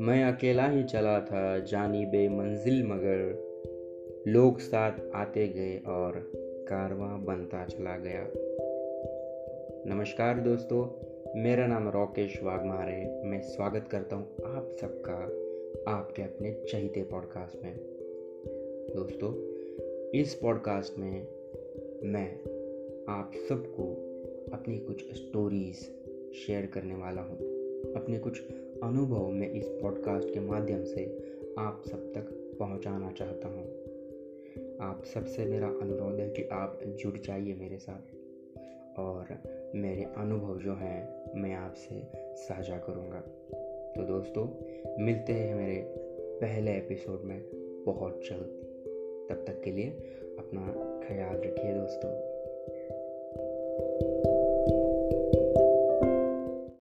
मैं अकेला ही चला था जानी बे मंजिल मगर लोग साथ आते गए और कारवां बनता चला गया। नमस्कार दोस्तों, मेरा नाम राकेश वाघमार है। मैं स्वागत करता हूँ आप सबका आपके अपने चहीते पॉडकास्ट में। दोस्तों, इस पॉडकास्ट में मैं आप सबको अपनी कुछ स्टोरीज शेयर करने वाला हूँ। अपने कुछ अनुभव में इस पॉडकास्ट के माध्यम से आप सब तक पहुँचाना चाहता हूँ। आप सबसे मेरा अनुरोध है कि आप जुड़ जाइए मेरे साथ और मेरे अनुभव जो हैं मैं आपसे साझा करूँगा। तो दोस्तों, मिलते हैं मेरे पहले एपिसोड में बहुत जल्द। तब तक के लिए अपना ख्याल रखिए दोस्तों।